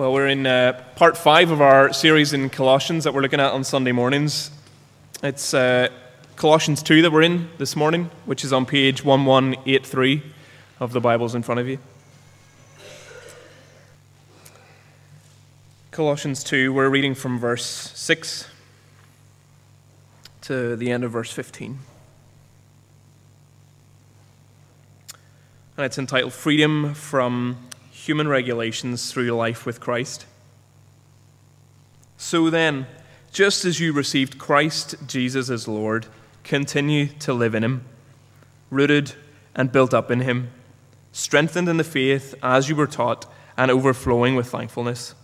Well, we're in uh, part five of our series in Colossians that we're looking at on Sunday mornings. It's uh, Colossians 2 that we're in this morning, which is on page 1183 of the Bibles in front of you. Colossians 2, we're reading from verse 6 to the end of verse 15. And it's entitled Freedom from Human Regulations Through Life with Christ. So then, just as you received Christ Jesus as Lord, continue to live in Him, rooted and built up in Him, strengthened in the faith as you were taught, and overflowing with thankfulness.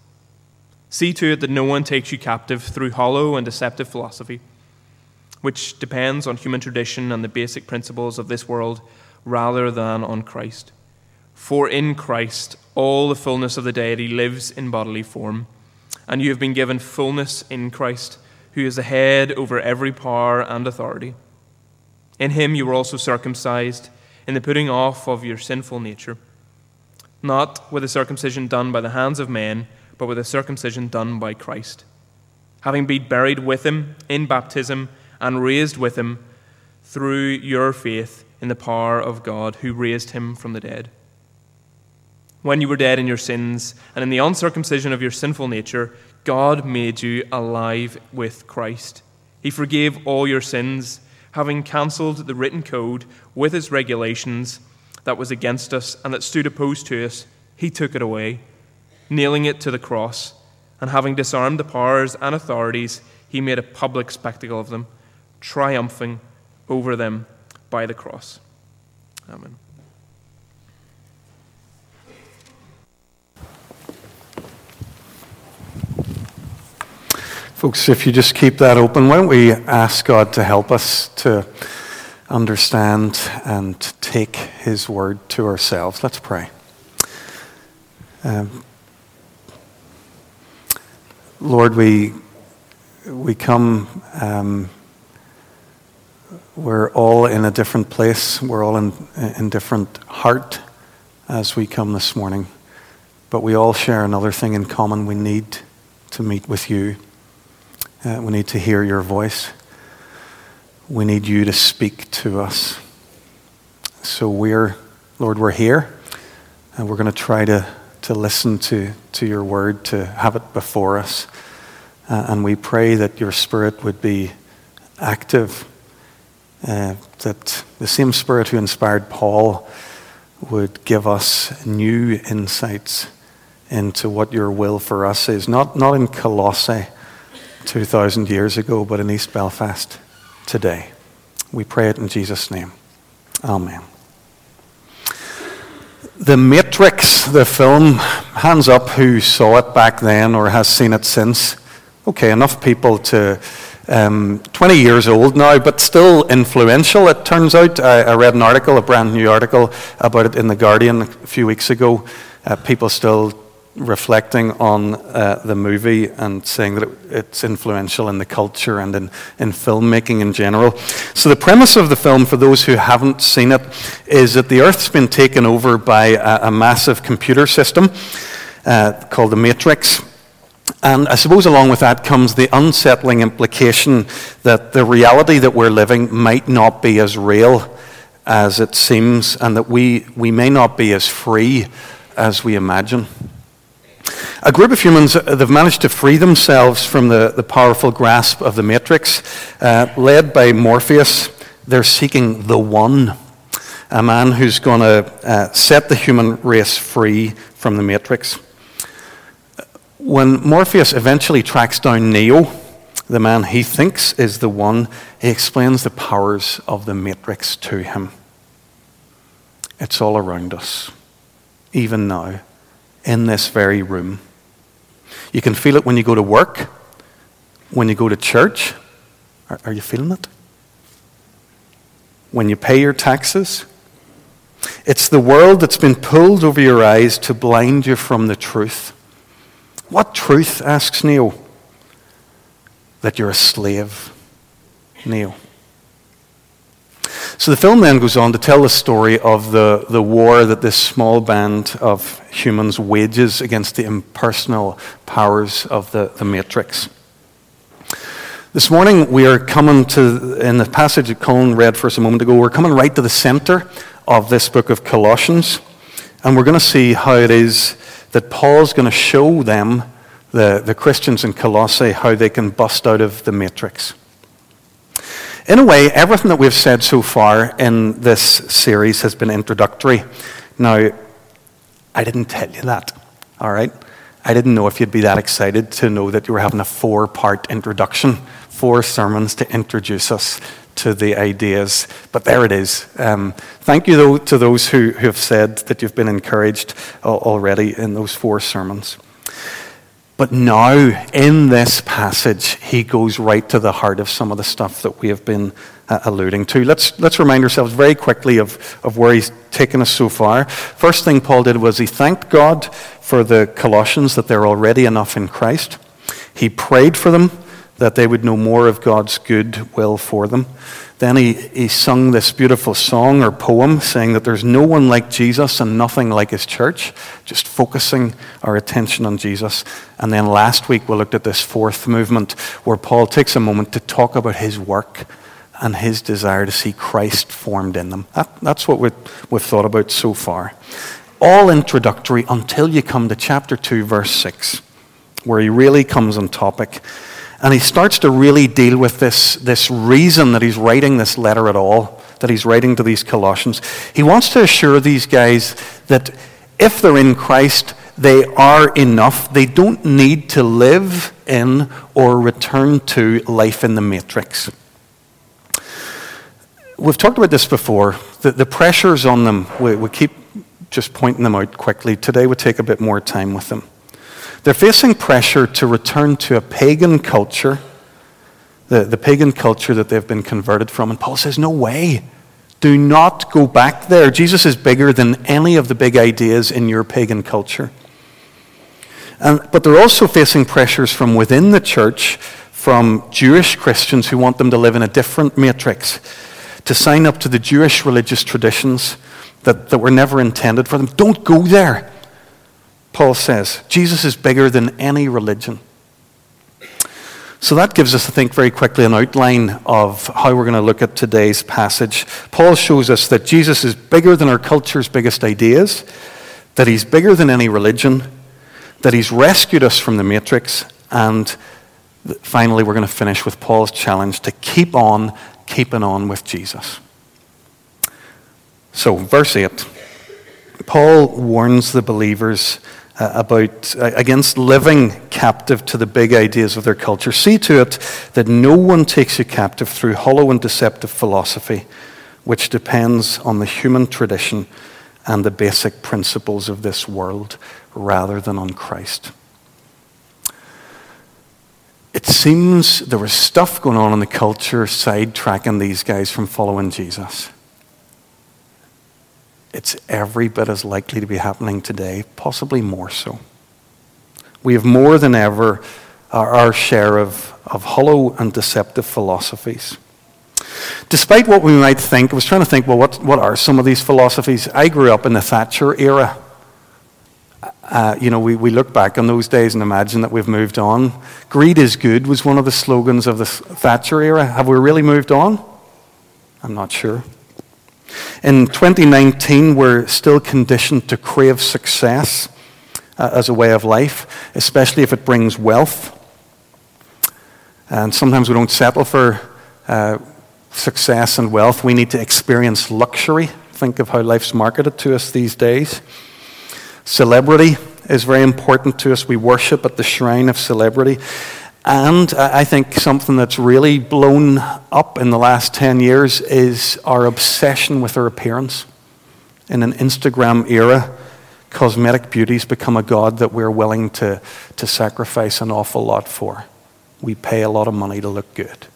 See to it that no one takes you captive through hollow and deceptive philosophy, which depends on human tradition and the basic principles of this world rather than on Christ. For in Christ all the fullness of the deity lives in bodily form, and you have been given fullness in Christ, who is the head over every power and authority. In him you were also circumcised in the putting off of your sinful nature, not with a circumcision done by the hands of men, but with a circumcision done by Christ, having been buried with him in baptism and raised with him through your faith in the power of God who raised him from the dead. When you were dead in your sins and in the uncircumcision of your sinful nature, God made you alive with Christ. He forgave all your sins, having cancelled the written code with its regulations that was against us and that stood opposed to us. He took it away, nailing it to the cross, and having disarmed the powers and authorities, he made a public spectacle of them, triumphing over them by the cross. Amen. Folks, if you just keep that open, why don't we ask God to help us to understand and take His word to ourselves? Let's pray. Um, Lord, we, we come um, we're all in a different place. We're all in, in different heart as we come this morning. But we all share another thing in common. We need to meet with you. Uh, we need to hear your voice. We need you to speak to us. So we're, Lord, we're here. And we're going to try to, to listen to, to your word, to have it before us. Uh, and we pray that your spirit would be active uh, that the same Spirit who inspired Paul would give us new insights into what your will for us is. Not, not in Colossae 2,000 years ago, but in East Belfast today. We pray it in Jesus' name. Amen. The Matrix, the film, hands up who saw it back then or has seen it since. Okay, enough people to um, 20 years old now, but still influential, it turns out. I, I, read an article, a brand new article about it in The Guardian a few weeks ago. Uh, people still reflecting on uh, the movie and saying that it, it's influential in the culture and in, in filmmaking in general. So, the premise of the film, for those who haven't seen it, is that the Earth's been taken over by a, a massive computer system uh, called the Matrix. And I suppose along with that comes the unsettling implication that the reality that we're living might not be as real as it seems, and that we, we may not be as free as we imagine. A group of humans, they've managed to free themselves from the, the powerful grasp of the matrix. Uh, led by Morpheus, they're seeking the one, a man who's going to uh, set the human race free from the matrix. When Morpheus eventually tracks down Neo, the man he thinks is the one, he explains the powers of the matrix to him. It's all around us, even now, in this very room. You can feel it when you go to work, when you go to church. Are, are you feeling it? When you pay your taxes. It's the world that's been pulled over your eyes to blind you from the truth. What truth? asks Neo. That you're a slave, Neo. So the film then goes on to tell the story of the, the war that this small band of humans wages against the impersonal powers of the, the Matrix. This morning we are coming to, in the passage that Colin read for us a moment ago, we're coming right to the center of this book of Colossians. And we're going to see how it is that Paul's going to show them, the, the Christians in Colossae, how they can bust out of the matrix. In a way, everything that we've said so far in this series has been introductory. Now, I didn't tell you that, all right? I didn't know if you'd be that excited to know that you were having a four part introduction, four sermons to introduce us to the ideas. But there it is. Um, thank you, though, to those who, who have said that you've been encouraged already in those four sermons. But now, in this passage, he goes right to the heart of some of the stuff that we have been uh, alluding to. Let's, let's remind ourselves very quickly of, of where he's taken us so far. First thing Paul did was he thanked God for the Colossians that they're already enough in Christ. He prayed for them that they would know more of God's good will for them. Then he, he sung this beautiful song or poem saying that there's no one like Jesus and nothing like his church, just focusing our attention on Jesus. And then last week we looked at this fourth movement where Paul takes a moment to talk about his work and his desire to see Christ formed in them. That, that's what we've, we've thought about so far. All introductory until you come to chapter 2, verse 6, where he really comes on topic. And he starts to really deal with this, this reason that he's writing this letter at all, that he's writing to these Colossians. He wants to assure these guys that if they're in Christ, they are enough. They don't need to live in or return to life in the matrix. We've talked about this before. The, the pressures on them, we, we keep just pointing them out quickly. Today we take a bit more time with them. They're facing pressure to return to a pagan culture, the, the pagan culture that they've been converted from. And Paul says, No way. Do not go back there. Jesus is bigger than any of the big ideas in your pagan culture. And, but they're also facing pressures from within the church, from Jewish Christians who want them to live in a different matrix, to sign up to the Jewish religious traditions that, that were never intended for them. Don't go there. Paul says. Jesus is bigger than any religion. So that gives us, I think, very quickly an outline of how we're going to look at today's passage. Paul shows us that Jesus is bigger than our culture's biggest ideas, that he's bigger than any religion, that he's rescued us from the matrix, and finally, we're going to finish with Paul's challenge to keep on keeping on with Jesus. So, verse 8 Paul warns the believers uh, about uh, against living captive to the big ideas of their culture. See to it that no one takes you captive through hollow and deceptive philosophy, which depends on the human tradition and the basic principles of this world rather than on Christ. It seems there was stuff going on in the culture sidetracking these guys from following Jesus it's every bit as likely to be happening today, possibly more so. We have more than ever our, share of, of hollow and deceptive philosophies. Despite what we might think, I was trying to think, well, what, what are some of these philosophies? I grew up in the Thatcher era. Uh, you know, we, we look back on those days and imagine that we've moved on. Greed is good was one of the slogans of the Thatcher era. Have we really moved on? I'm not sure. In 2019, we're still conditioned to crave success uh, as a way of life, especially if it brings wealth. And sometimes we don't settle for uh, success and wealth. We need to experience luxury. Think of how life's marketed to us these days. Celebrity is very important to us. We worship at the shrine of celebrity. And I think something that's really blown up in the last 10 years is our obsession with our appearance. In an Instagram era, cosmetic beauty's become a god that we're willing to, to sacrifice an awful lot for. We pay a lot of money to look good.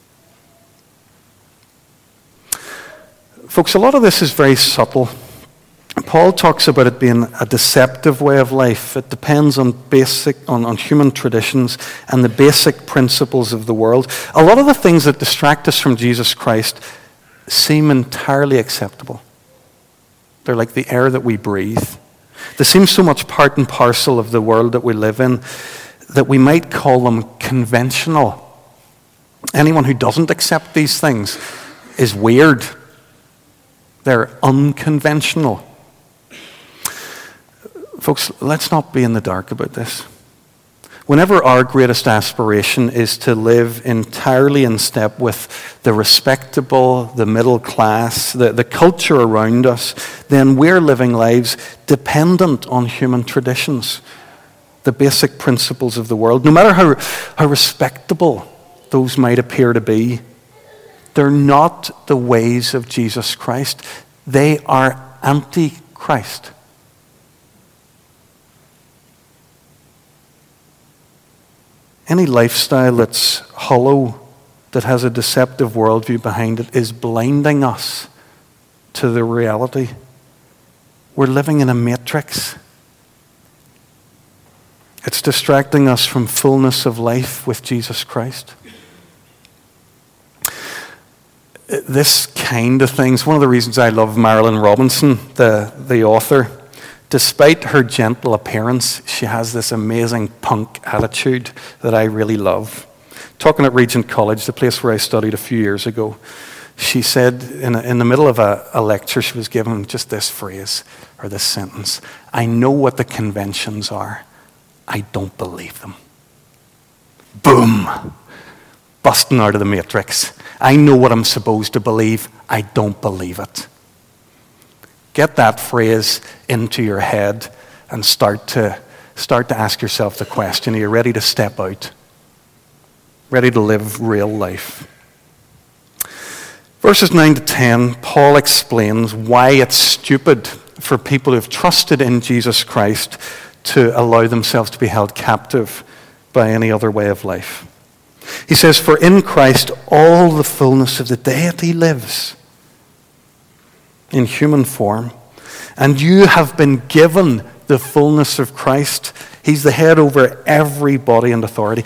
Folks, a lot of this is very subtle. Paul talks about it being a deceptive way of life. It depends on basic on, on human traditions and the basic principles of the world. A lot of the things that distract us from Jesus Christ seem entirely acceptable. They're like the air that we breathe. They seem so much part and parcel of the world that we live in that we might call them conventional. Anyone who doesn't accept these things is weird. They're unconventional. Folks, let's not be in the dark about this. Whenever our greatest aspiration is to live entirely in step with the respectable, the middle class, the, the culture around us, then we're living lives dependent on human traditions, the basic principles of the world. No matter how, how respectable those might appear to be, they're not the ways of Jesus Christ. They are anti Christ. Any lifestyle that's hollow, that has a deceptive worldview behind it, is blinding us to the reality. We're living in a matrix. It's distracting us from fullness of life with Jesus Christ. This kind of thing is one of the reasons I love Marilynne Robinson, the, the author. Despite her gentle appearance, she has this amazing punk attitude that I really love. Talking at Regent College, the place where I studied a few years ago, she said in, a, in the middle of a, a lecture, she was given just this phrase or this sentence I know what the conventions are, I don't believe them. Boom! Busting out of the matrix. I know what I'm supposed to believe, I don't believe it. Get that phrase into your head and start to, start to ask yourself the question are you ready to step out? Ready to live real life? Verses 9 to 10, Paul explains why it's stupid for people who've trusted in Jesus Christ to allow themselves to be held captive by any other way of life. He says, For in Christ all the fullness of the deity lives in human form, and you have been given the fullness of Christ. He's the head over every body and authority.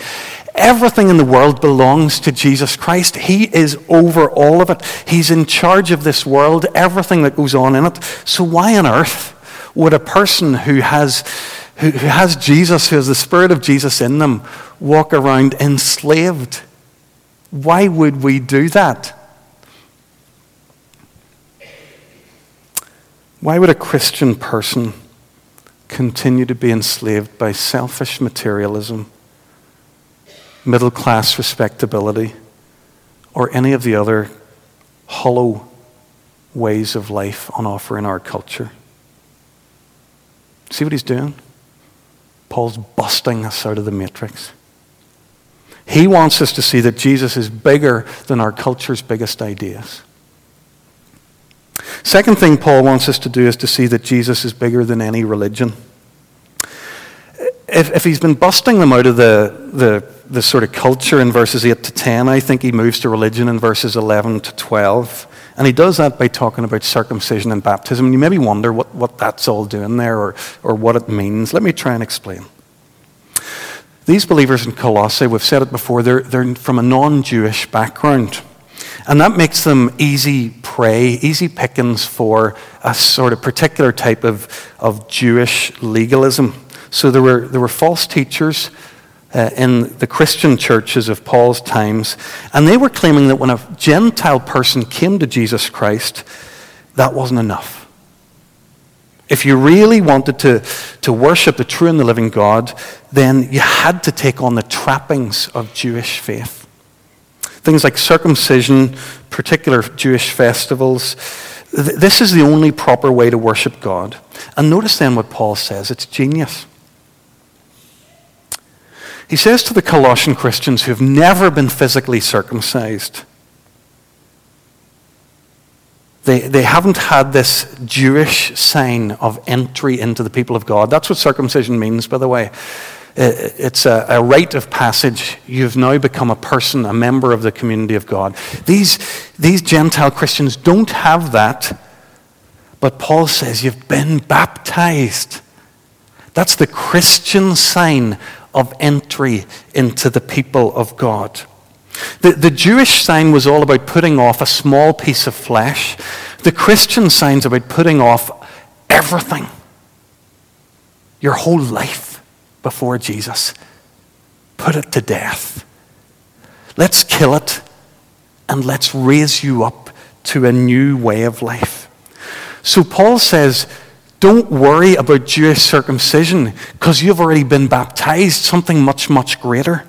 Everything in the world belongs to Jesus Christ. He is over all of it. He's in charge of this world, everything that goes on in it. So, why on earth would a person who has, who, who has Jesus, who has the Spirit of Jesus in them, walk around enslaved? Why would we do that? Why would a Christian person continue to be enslaved by selfish materialism, middle class respectability, or any of the other hollow ways of life on offer in our culture? See what he's doing? Paul's busting us out of the matrix. He wants us to see that Jesus is bigger than our culture's biggest ideas. Second thing Paul wants us to do is to see that Jesus is bigger than any religion. If, if he's been busting them out of the, the, the sort of culture in verses 8 to 10, I think he moves to religion in verses 11 to 12. And he does that by talking about circumcision and baptism. And you maybe wonder what, what that's all doing there or, or what it means. Let me try and explain. These believers in Colossae, we've said it before, they're, they're from a non Jewish background. And that makes them easy prey, easy pickings for a sort of particular type of, of Jewish legalism. So there were, there were false teachers uh, in the Christian churches of Paul's times, and they were claiming that when a Gentile person came to Jesus Christ, that wasn't enough. If you really wanted to, to worship the true and the living God, then you had to take on the trappings of Jewish faith. Things like circumcision, particular Jewish festivals. This is the only proper way to worship God. And notice then what Paul says it's genius. He says to the Colossian Christians who have never been physically circumcised, they, they haven't had this Jewish sign of entry into the people of God. That's what circumcision means, by the way. It's a, a rite of passage. You've now become a person, a member of the community of God. These, these Gentile Christians don't have that, but Paul says you've been baptized. That's the Christian sign of entry into the people of God. The, the Jewish sign was all about putting off a small piece of flesh. The Christian sign's about putting off everything. Your whole life before Jesus. Put it to death. Let's kill it and let's raise you up to a new way of life. So Paul says, don't worry about Jewish circumcision because you've already been baptized, something much, much greater.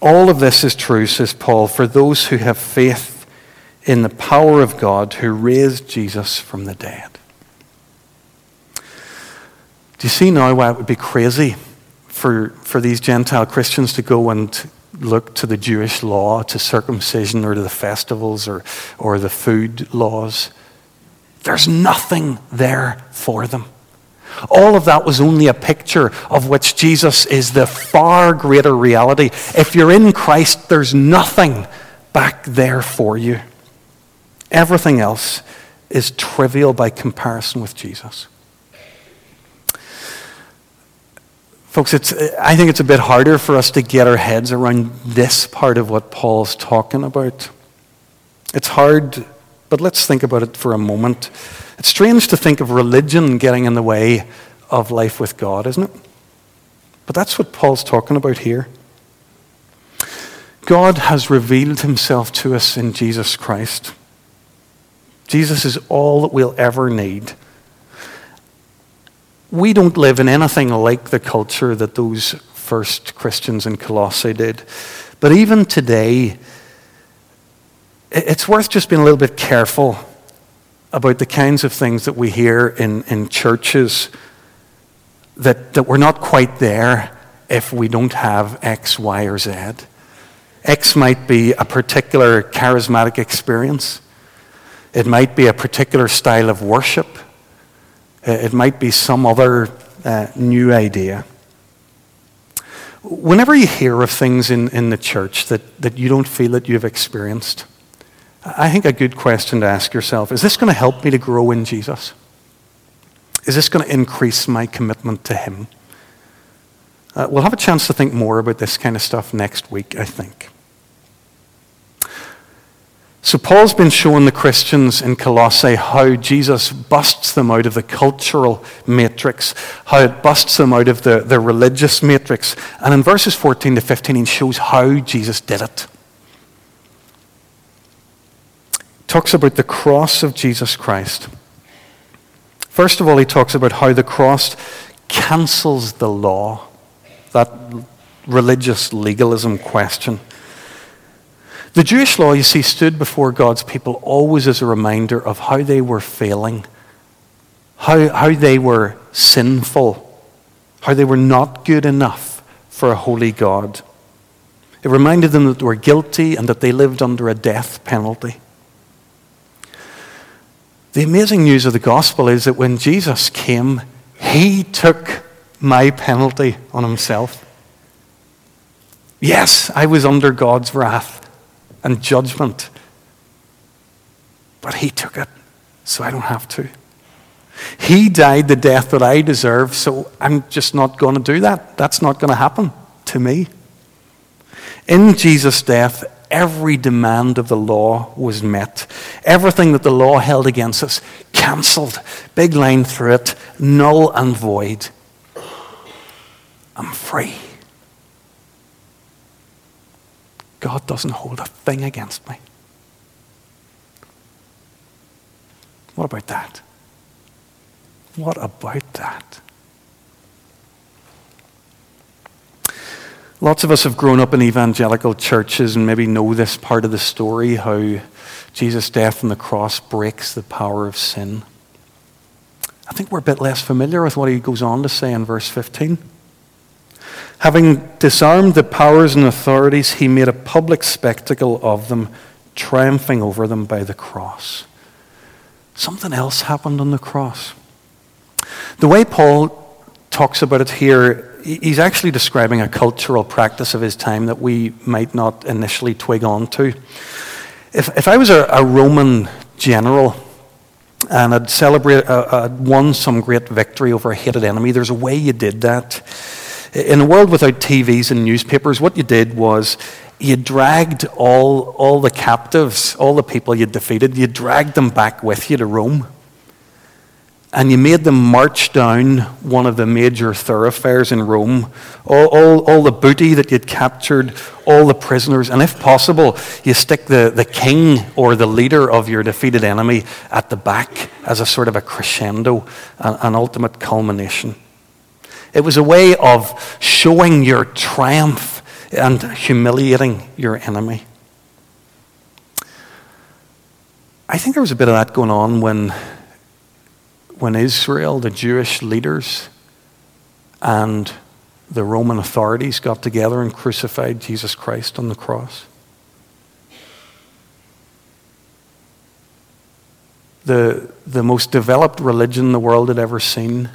All of this is true, says Paul, for those who have faith in the power of God who raised Jesus from the dead. Do you see now why it would be crazy for, for these Gentile Christians to go and look to the Jewish law, to circumcision, or to the festivals, or, or the food laws? There's nothing there for them. All of that was only a picture of which Jesus is the far greater reality. If you're in Christ, there's nothing back there for you. Everything else is trivial by comparison with Jesus. Folks, it's, I think it's a bit harder for us to get our heads around this part of what Paul's talking about. It's hard, but let's think about it for a moment. It's strange to think of religion getting in the way of life with God, isn't it? But that's what Paul's talking about here. God has revealed himself to us in Jesus Christ. Jesus is all that we'll ever need. We don't live in anything like the culture that those first Christians in Colossae did. But even today, it's worth just being a little bit careful about the kinds of things that we hear in, in churches that, that we're not quite there if we don't have X, Y, or Z. X might be a particular charismatic experience. It might be a particular style of worship. It might be some other uh, new idea. Whenever you hear of things in, in the church that, that you don't feel that you've experienced, I think a good question to ask yourself is this going to help me to grow in Jesus? Is this going to increase my commitment to Him? Uh, we'll have a chance to think more about this kind of stuff next week, I think. So, Paul's been showing the Christians in Colossae how Jesus busts them out of the cultural matrix, how it busts them out of the, the religious matrix. And in verses 14 to 15, he shows how Jesus did it. talks about the cross of Jesus Christ. First of all, he talks about how the cross cancels the law, that religious legalism question. The Jewish law, you see, stood before God's people always as a reminder of how they were failing, how, how they were sinful, how they were not good enough for a holy God. It reminded them that they were guilty and that they lived under a death penalty. The amazing news of the gospel is that when Jesus came, he took my penalty on himself. Yes, I was under God's wrath and judgment, but he took it, so I don't have to. He died the death that I deserve, so I'm just not going to do that. That's not going to happen to me. In Jesus' death, every demand of the law was met. Everything that the law held against us, cancelled. Big line through it, null and void. I'm free. God doesn't hold a thing against me. What about that? What about that? Lots of us have grown up in evangelical churches and maybe know this part of the story how Jesus' death on the cross breaks the power of sin. I think we're a bit less familiar with what he goes on to say in verse 15. Having disarmed the powers and authorities, he made a public spectacle of them, triumphing over them by the cross. Something else happened on the cross. The way Paul talks about it here he's actually describing a cultural practice of his time that we might not initially twig on to. If, if I was a, a Roman general and I'd celebrate, uh, I'd won some great victory over a hated enemy, there's a way you did that. In a world without TVs and newspapers, what you did was you dragged all, all the captives, all the people you defeated, you dragged them back with you to Rome and you made them march down one of the major thoroughfares in Rome, all, all, all, the booty that you'd captured, all the prisoners, and if possible, you stick the, the king or the leader of your defeated enemy at the back as a sort of a crescendo, an, an ultimate culmination. It was a way of showing your triumph and humiliating your enemy. I think there was a bit of that going on when when Israel, the Jewish leaders, and the Roman authorities got together and crucified Jesus Christ on the cross. The, the most developed religion the world had ever seen,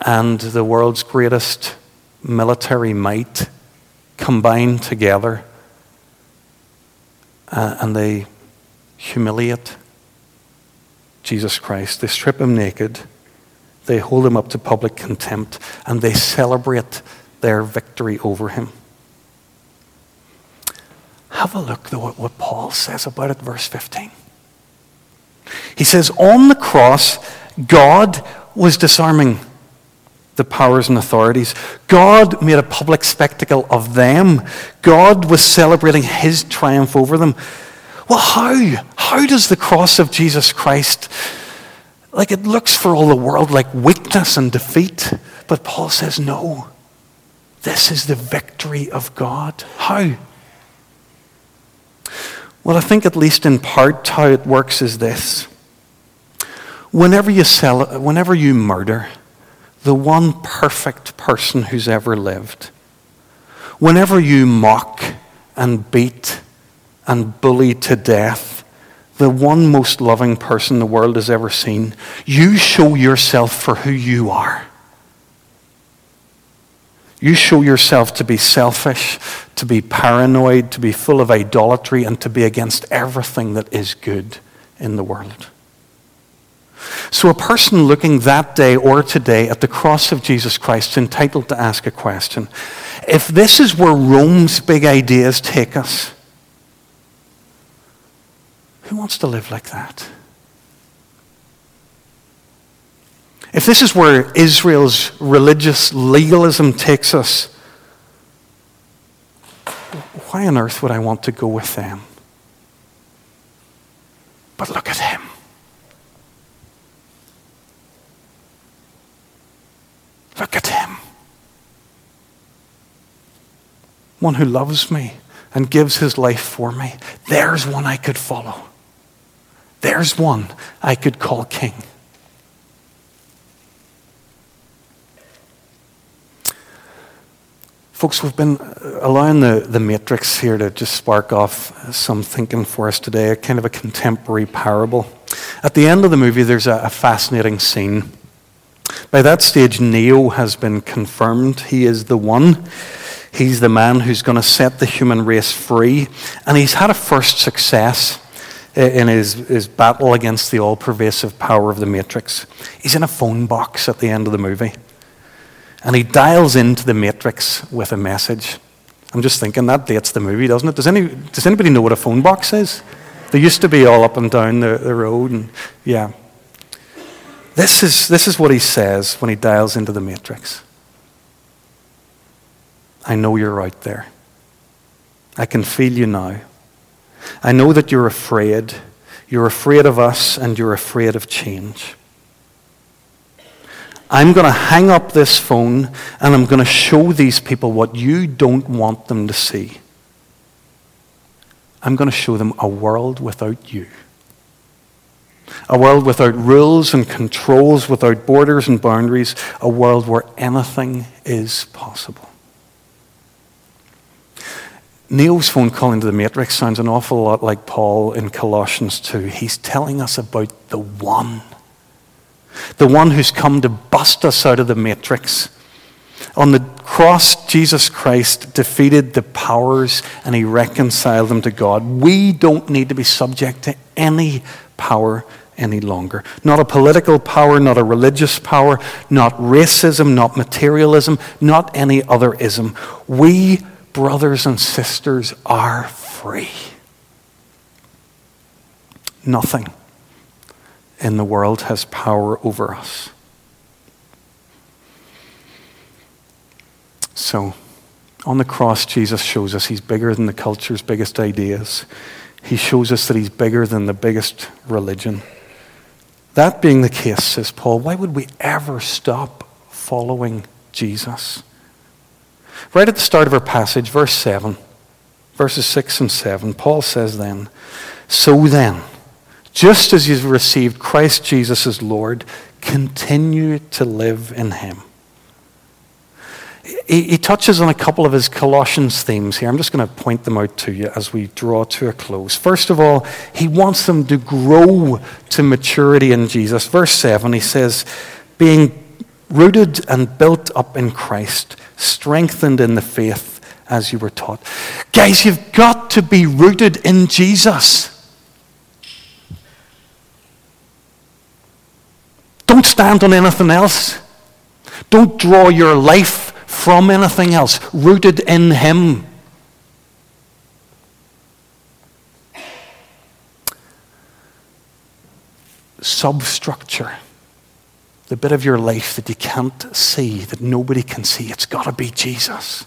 and the world's greatest military might combine together, uh, and they humiliate Jesus Christ. They strip him naked, they hold him up to public contempt, and they celebrate their victory over him. Have a look, though, at what Paul says about it, verse 15. He says, On the cross, God was disarming the powers and authorities. God made a public spectacle of them. God was celebrating his triumph over them. Well, how? How does the cross of Jesus Christ, like it looks for all the world like weakness and defeat, but Paul says, no. This is the victory of God. How? Well, I think at least in part how it works is this. Whenever you sell, whenever you murder the one perfect person who's ever lived, whenever you mock and beat and bullied to death, the one most loving person the world has ever seen, you show yourself for who you are. You show yourself to be selfish, to be paranoid, to be full of idolatry, and to be against everything that is good in the world. So, a person looking that day or today at the cross of Jesus Christ is entitled to ask a question. If this is where Rome's big ideas take us, who wants to live like that? If this is where Israel's religious legalism takes us, why on earth would I want to go with them? But look at him. Look at him. One who loves me and gives his life for me. There's one I could follow. There's one I could call king. Folks, we've been allowing the, the matrix here to just spark off some thinking for us today, a kind of a contemporary parable. At the end of the movie, there's a, a fascinating scene. By that stage, Neo has been confirmed. He is the one. He's the man who's going to set the human race free. And he's had a first success in his, his battle against the all pervasive power of the Matrix. He's in a phone box at the end of the movie. And he dials into the Matrix with a message. I'm just thinking that dates the movie, doesn't it? Does, any, does anybody know what a phone box is? They used to be all up and down the, the road, and yeah. This is, this is what he says when he dials into the Matrix I know you're out there. I can feel you now. I know that you're afraid. You're afraid of us and you're afraid of change. I'm going to hang up this phone and I'm going to show these people what you don't want them to see. I'm going to show them a world without you. A world without rules and controls, without borders and boundaries, a world where anything is possible. Neo's phone call into the Matrix sounds an awful lot like Paul in Colossians 2. He's telling us about the one, the one who's come to bust us out of the Matrix. On the cross, Jesus Christ defeated the powers and he reconciled them to God. We don't need to be subject to any power any longer. Not a political power, not a religious power, not racism, not materialism, not any other ism. We, brothers and sisters, are free. Nothing in the world has power over us. So, on the cross, Jesus shows us he's bigger than the culture's biggest ideas. He shows us that he's bigger than the biggest religion. That being the case, says Paul, why would we ever stop following Jesus? Right at the start of our passage, verse 7, verses 6 and 7, Paul says then, So then, just as you've received Christ Jesus as Lord, continue to live in him he, he touches on a couple of his Colossians themes here. I'm just going to point them out to you as we draw to a close. First of all, he wants them to grow to maturity in Jesus. Verse 7, he says, being rooted and built up in Christ, strengthened in the faith as you were taught. Guys, you've got to be rooted in Jesus. Don't stand on anything else. Don't draw your life from anything else, rooted in Him. Substructure, the bit of your life that you can't see, that nobody can see, it's got to be Jesus.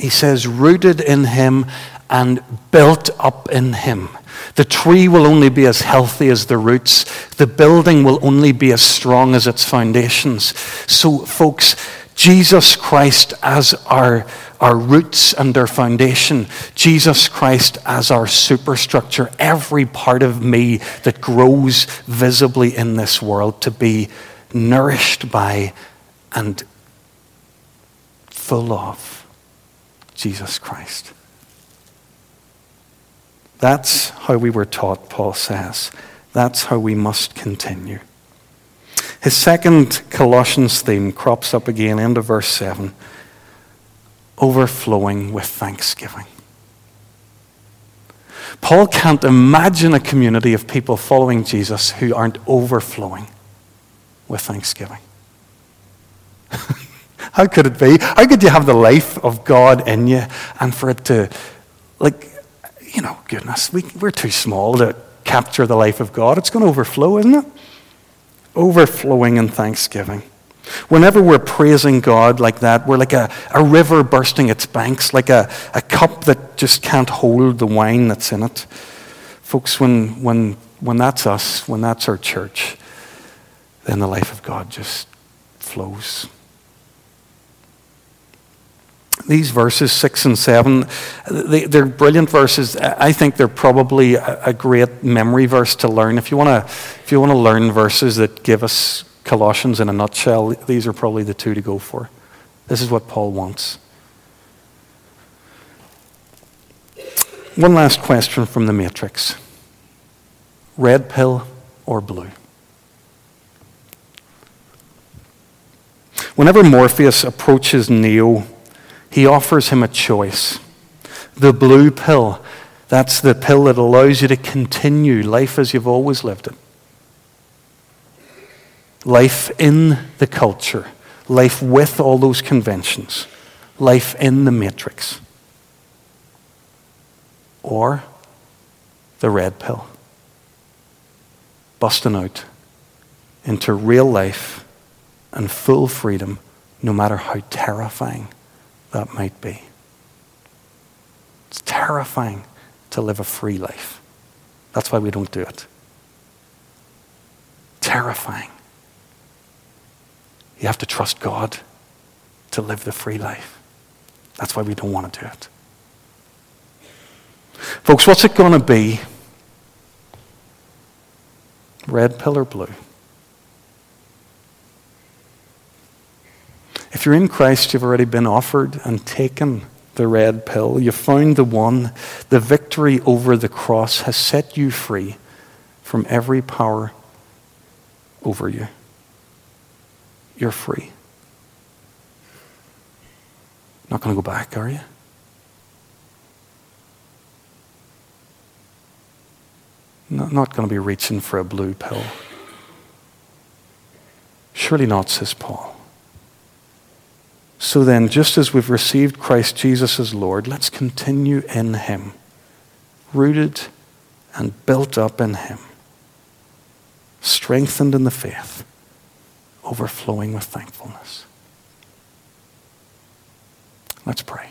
He says, rooted in Him and built up in Him. The tree will only be as healthy as the roots. The building will only be as strong as its foundations. So, folks, Jesus Christ as our, our roots and our foundation, Jesus Christ as our superstructure, every part of me that grows visibly in this world to be nourished by and full of Jesus Christ. That's how we were taught, Paul says. That's how we must continue. His second Colossians theme crops up again, of verse 7 overflowing with thanksgiving. Paul can't imagine a community of people following Jesus who aren't overflowing with thanksgiving. How could it be? How could you have the life of God in you and for it to, like, you know, goodness, we, we're too small to capture the life of God. It's going to overflow, isn't it? Overflowing in thanksgiving. Whenever we're praising God like that, we're like a, a river bursting its banks, like a, a cup that just can't hold the wine that's in it. Folks, when, when, when that's us, when that's our church, then the life of God just flows these verses, 6 and 7, they, are brilliant verses. I think they're probably a, great memory verse to learn. If you want to if you want to learn verses that give us Colossians in a nutshell, these are probably the two to go for. This is what Paul wants. One last question from the Matrix red pill or blue? Whenever Morpheus approaches Neo, he offers him a choice. The blue pill, that's the pill that allows you to continue life as you've always lived it. Life in the culture, life with all those conventions, life in the matrix. Or the red pill, busting out into real life and full freedom, no matter how terrifying that might be. It's terrifying to live a free life. That's why we don't do it. Terrifying. You have to trust God to live the free life. That's why we don't want to do it. Folks, what's it going to be? Red pill or blue? If you're in Christ, you've already been offered and taken the red pill. You've found the one. The victory over the cross has set you free from every power over you. You're free. Not going to go back, are you? Not, not going to be reaching for a blue pill. Surely not, says Paul. So then, just as we've received Christ Jesus as Lord, let's continue in Him, rooted and built up in Him, strengthened in the faith, overflowing with thankfulness. Let's pray.